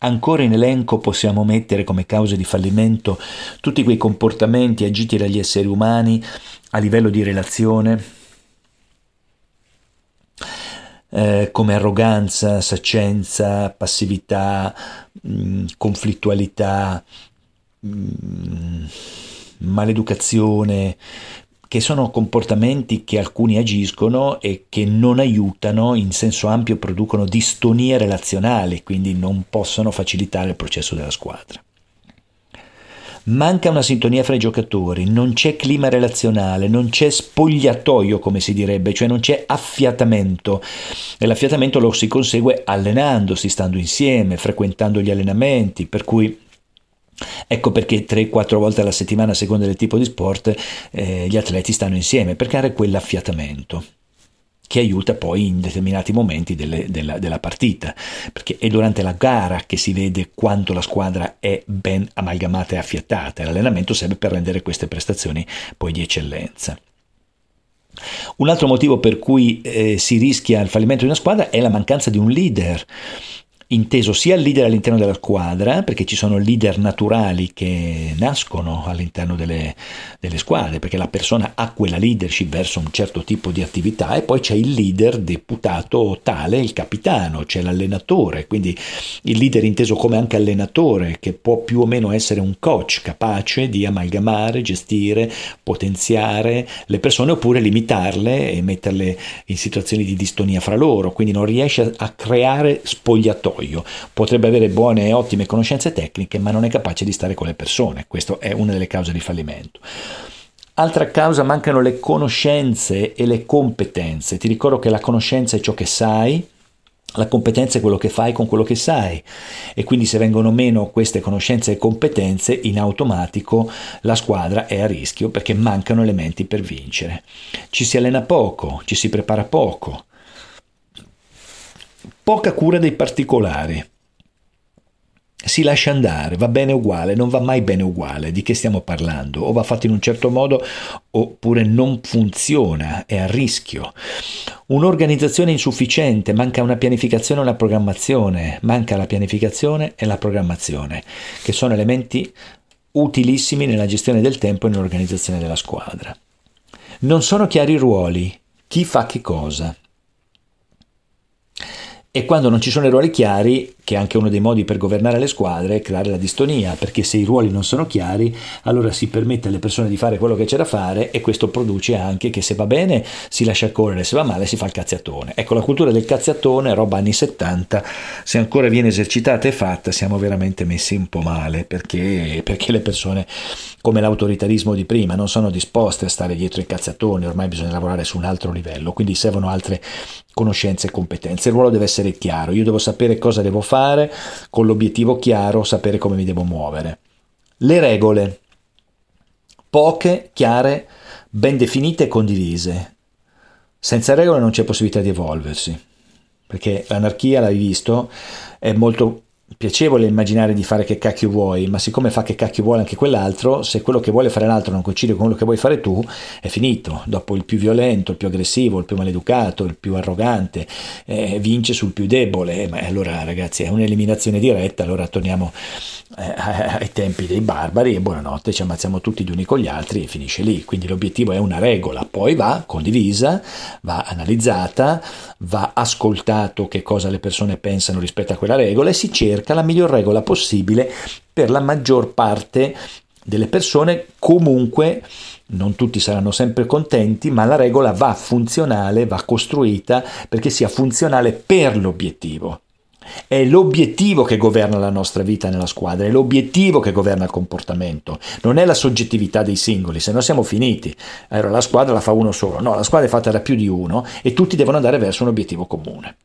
Ancora in elenco possiamo mettere come cause di fallimento tutti quei comportamenti agiti dagli esseri umani a livello di relazione, eh, come arroganza, saccenza, passività, mh, mm, conflittualità, mh, mm, maleducazione, che sono comportamenti che alcuni agiscono e che non aiutano, in senso ampio producono distonie relazionali, quindi non possono facilitare il processo della squadra. Manca una sintonia fra i giocatori, non c'è clima relazionale, non c'è spogliatoio come si direbbe, cioè non c'è affiatamento e l'affiatamento lo si consegue allenandosi, stando insieme, frequentando gli allenamenti, per cui Ecco perché 3-4 volte alla settimana, a seconda del tipo di sport, eh, gli atleti stanno insieme per creare quell'affiatamento che aiuta poi in determinati momenti delle, della, della, partita, perché è durante la gara che si vede quanto la squadra è ben amalgamata e affiatata. E l'allenamento serve per rendere queste prestazioni poi di eccellenza. Un altro motivo per cui eh, si rischia il fallimento di una squadra è la mancanza di un leader inteso sia il leader all'interno della squadra, perché ci sono leader naturali che nascono all'interno delle, delle, squadre, perché la persona ha quella leadership verso un certo tipo di attività e poi c'è il leader deputato tale, il capitano, c'è l'allenatore, quindi il leader inteso come anche allenatore, che può più o meno essere un coach capace di amalgamare, gestire, potenziare le persone oppure limitarle e metterle in situazioni di distonia fra loro, quindi non riesce a creare spogliatori spogliatoio, potrebbe avere buone e ottime conoscenze tecniche, ma non è capace di stare con le persone. Questa è una delle cause di fallimento. Altra causa, mancano le conoscenze e le competenze. Ti ricordo che la conoscenza è ciò che sai, la competenza è quello che fai con quello che sai e quindi se vengono meno queste conoscenze e competenze in automatico la squadra è a rischio perché mancano elementi per vincere. Ci si allena poco, ci si prepara poco, poca cura dei particolari. Si lascia andare, va bene uguale, non va mai bene uguale, di che stiamo parlando? O va fatto in un certo modo oppure non funziona, è a rischio. Un'organizzazione insufficiente, manca una pianificazione e una programmazione, manca la pianificazione e la programmazione, che sono elementi utilissimi nella gestione del tempo e nell'organizzazione della squadra. Non sono chiari i ruoli, chi fa che cosa. E quando non ci sono i ruoli chiari, che è anche uno dei modi per governare le squadre, è creare la distonia, perché se i ruoli non sono chiari, allora si permette alle persone di fare quello che c'è da fare e questo produce anche che se va bene si lascia correre, se va male si fa il cazziatone. Ecco, la cultura del cazziatone, roba anni 70, se ancora viene esercitata e fatta, siamo veramente messi un po' male, perché, perché le persone, come l'autoritarismo di prima, non sono disposte a stare dietro i cazziatoni, ormai bisogna lavorare su un altro livello, quindi servono altre conoscenze e competenze. Il ruolo deve essere chiaro, io devo sapere cosa devo fare, con l'obiettivo chiaro, sapere come mi devo muovere. Le regole, poche, chiare, ben definite e condivise. Senza regole non c'è possibilità di evolversi, perché l'anarchia, l'hai visto, è molto piacevole immaginare di fare che cacchio vuoi, ma siccome fa che cacchio vuole anche quell'altro, se quello che vuole fare l'altro non coincide con quello che vuoi fare tu, è finito. Dopo il più violento, il più aggressivo, il più maleducato, il più arrogante, eh, vince sul più debole. Eh, ma allora ragazzi è un'eliminazione diretta, allora torniamo eh, ai tempi dei barbari e buonanotte, ci ammazziamo tutti gli uni con gli altri e finisce lì. Quindi l'obiettivo è una regola, poi va condivisa, va analizzata, va ascoltato che cosa le persone pensano rispetto a quella regola e si cerca la miglior regola possibile per la maggior parte delle persone comunque non tutti saranno sempre contenti, ma la regola va funzionale, va costruita perché sia funzionale per l'obiettivo. È l'obiettivo che governa la nostra vita nella squadra, è l'obiettivo che governa il comportamento, non è la soggettività dei singoli, se no siamo finiti. Allora la squadra la fa uno solo, no, la squadra è fatta da più di uno e tutti devono andare verso un obiettivo comune.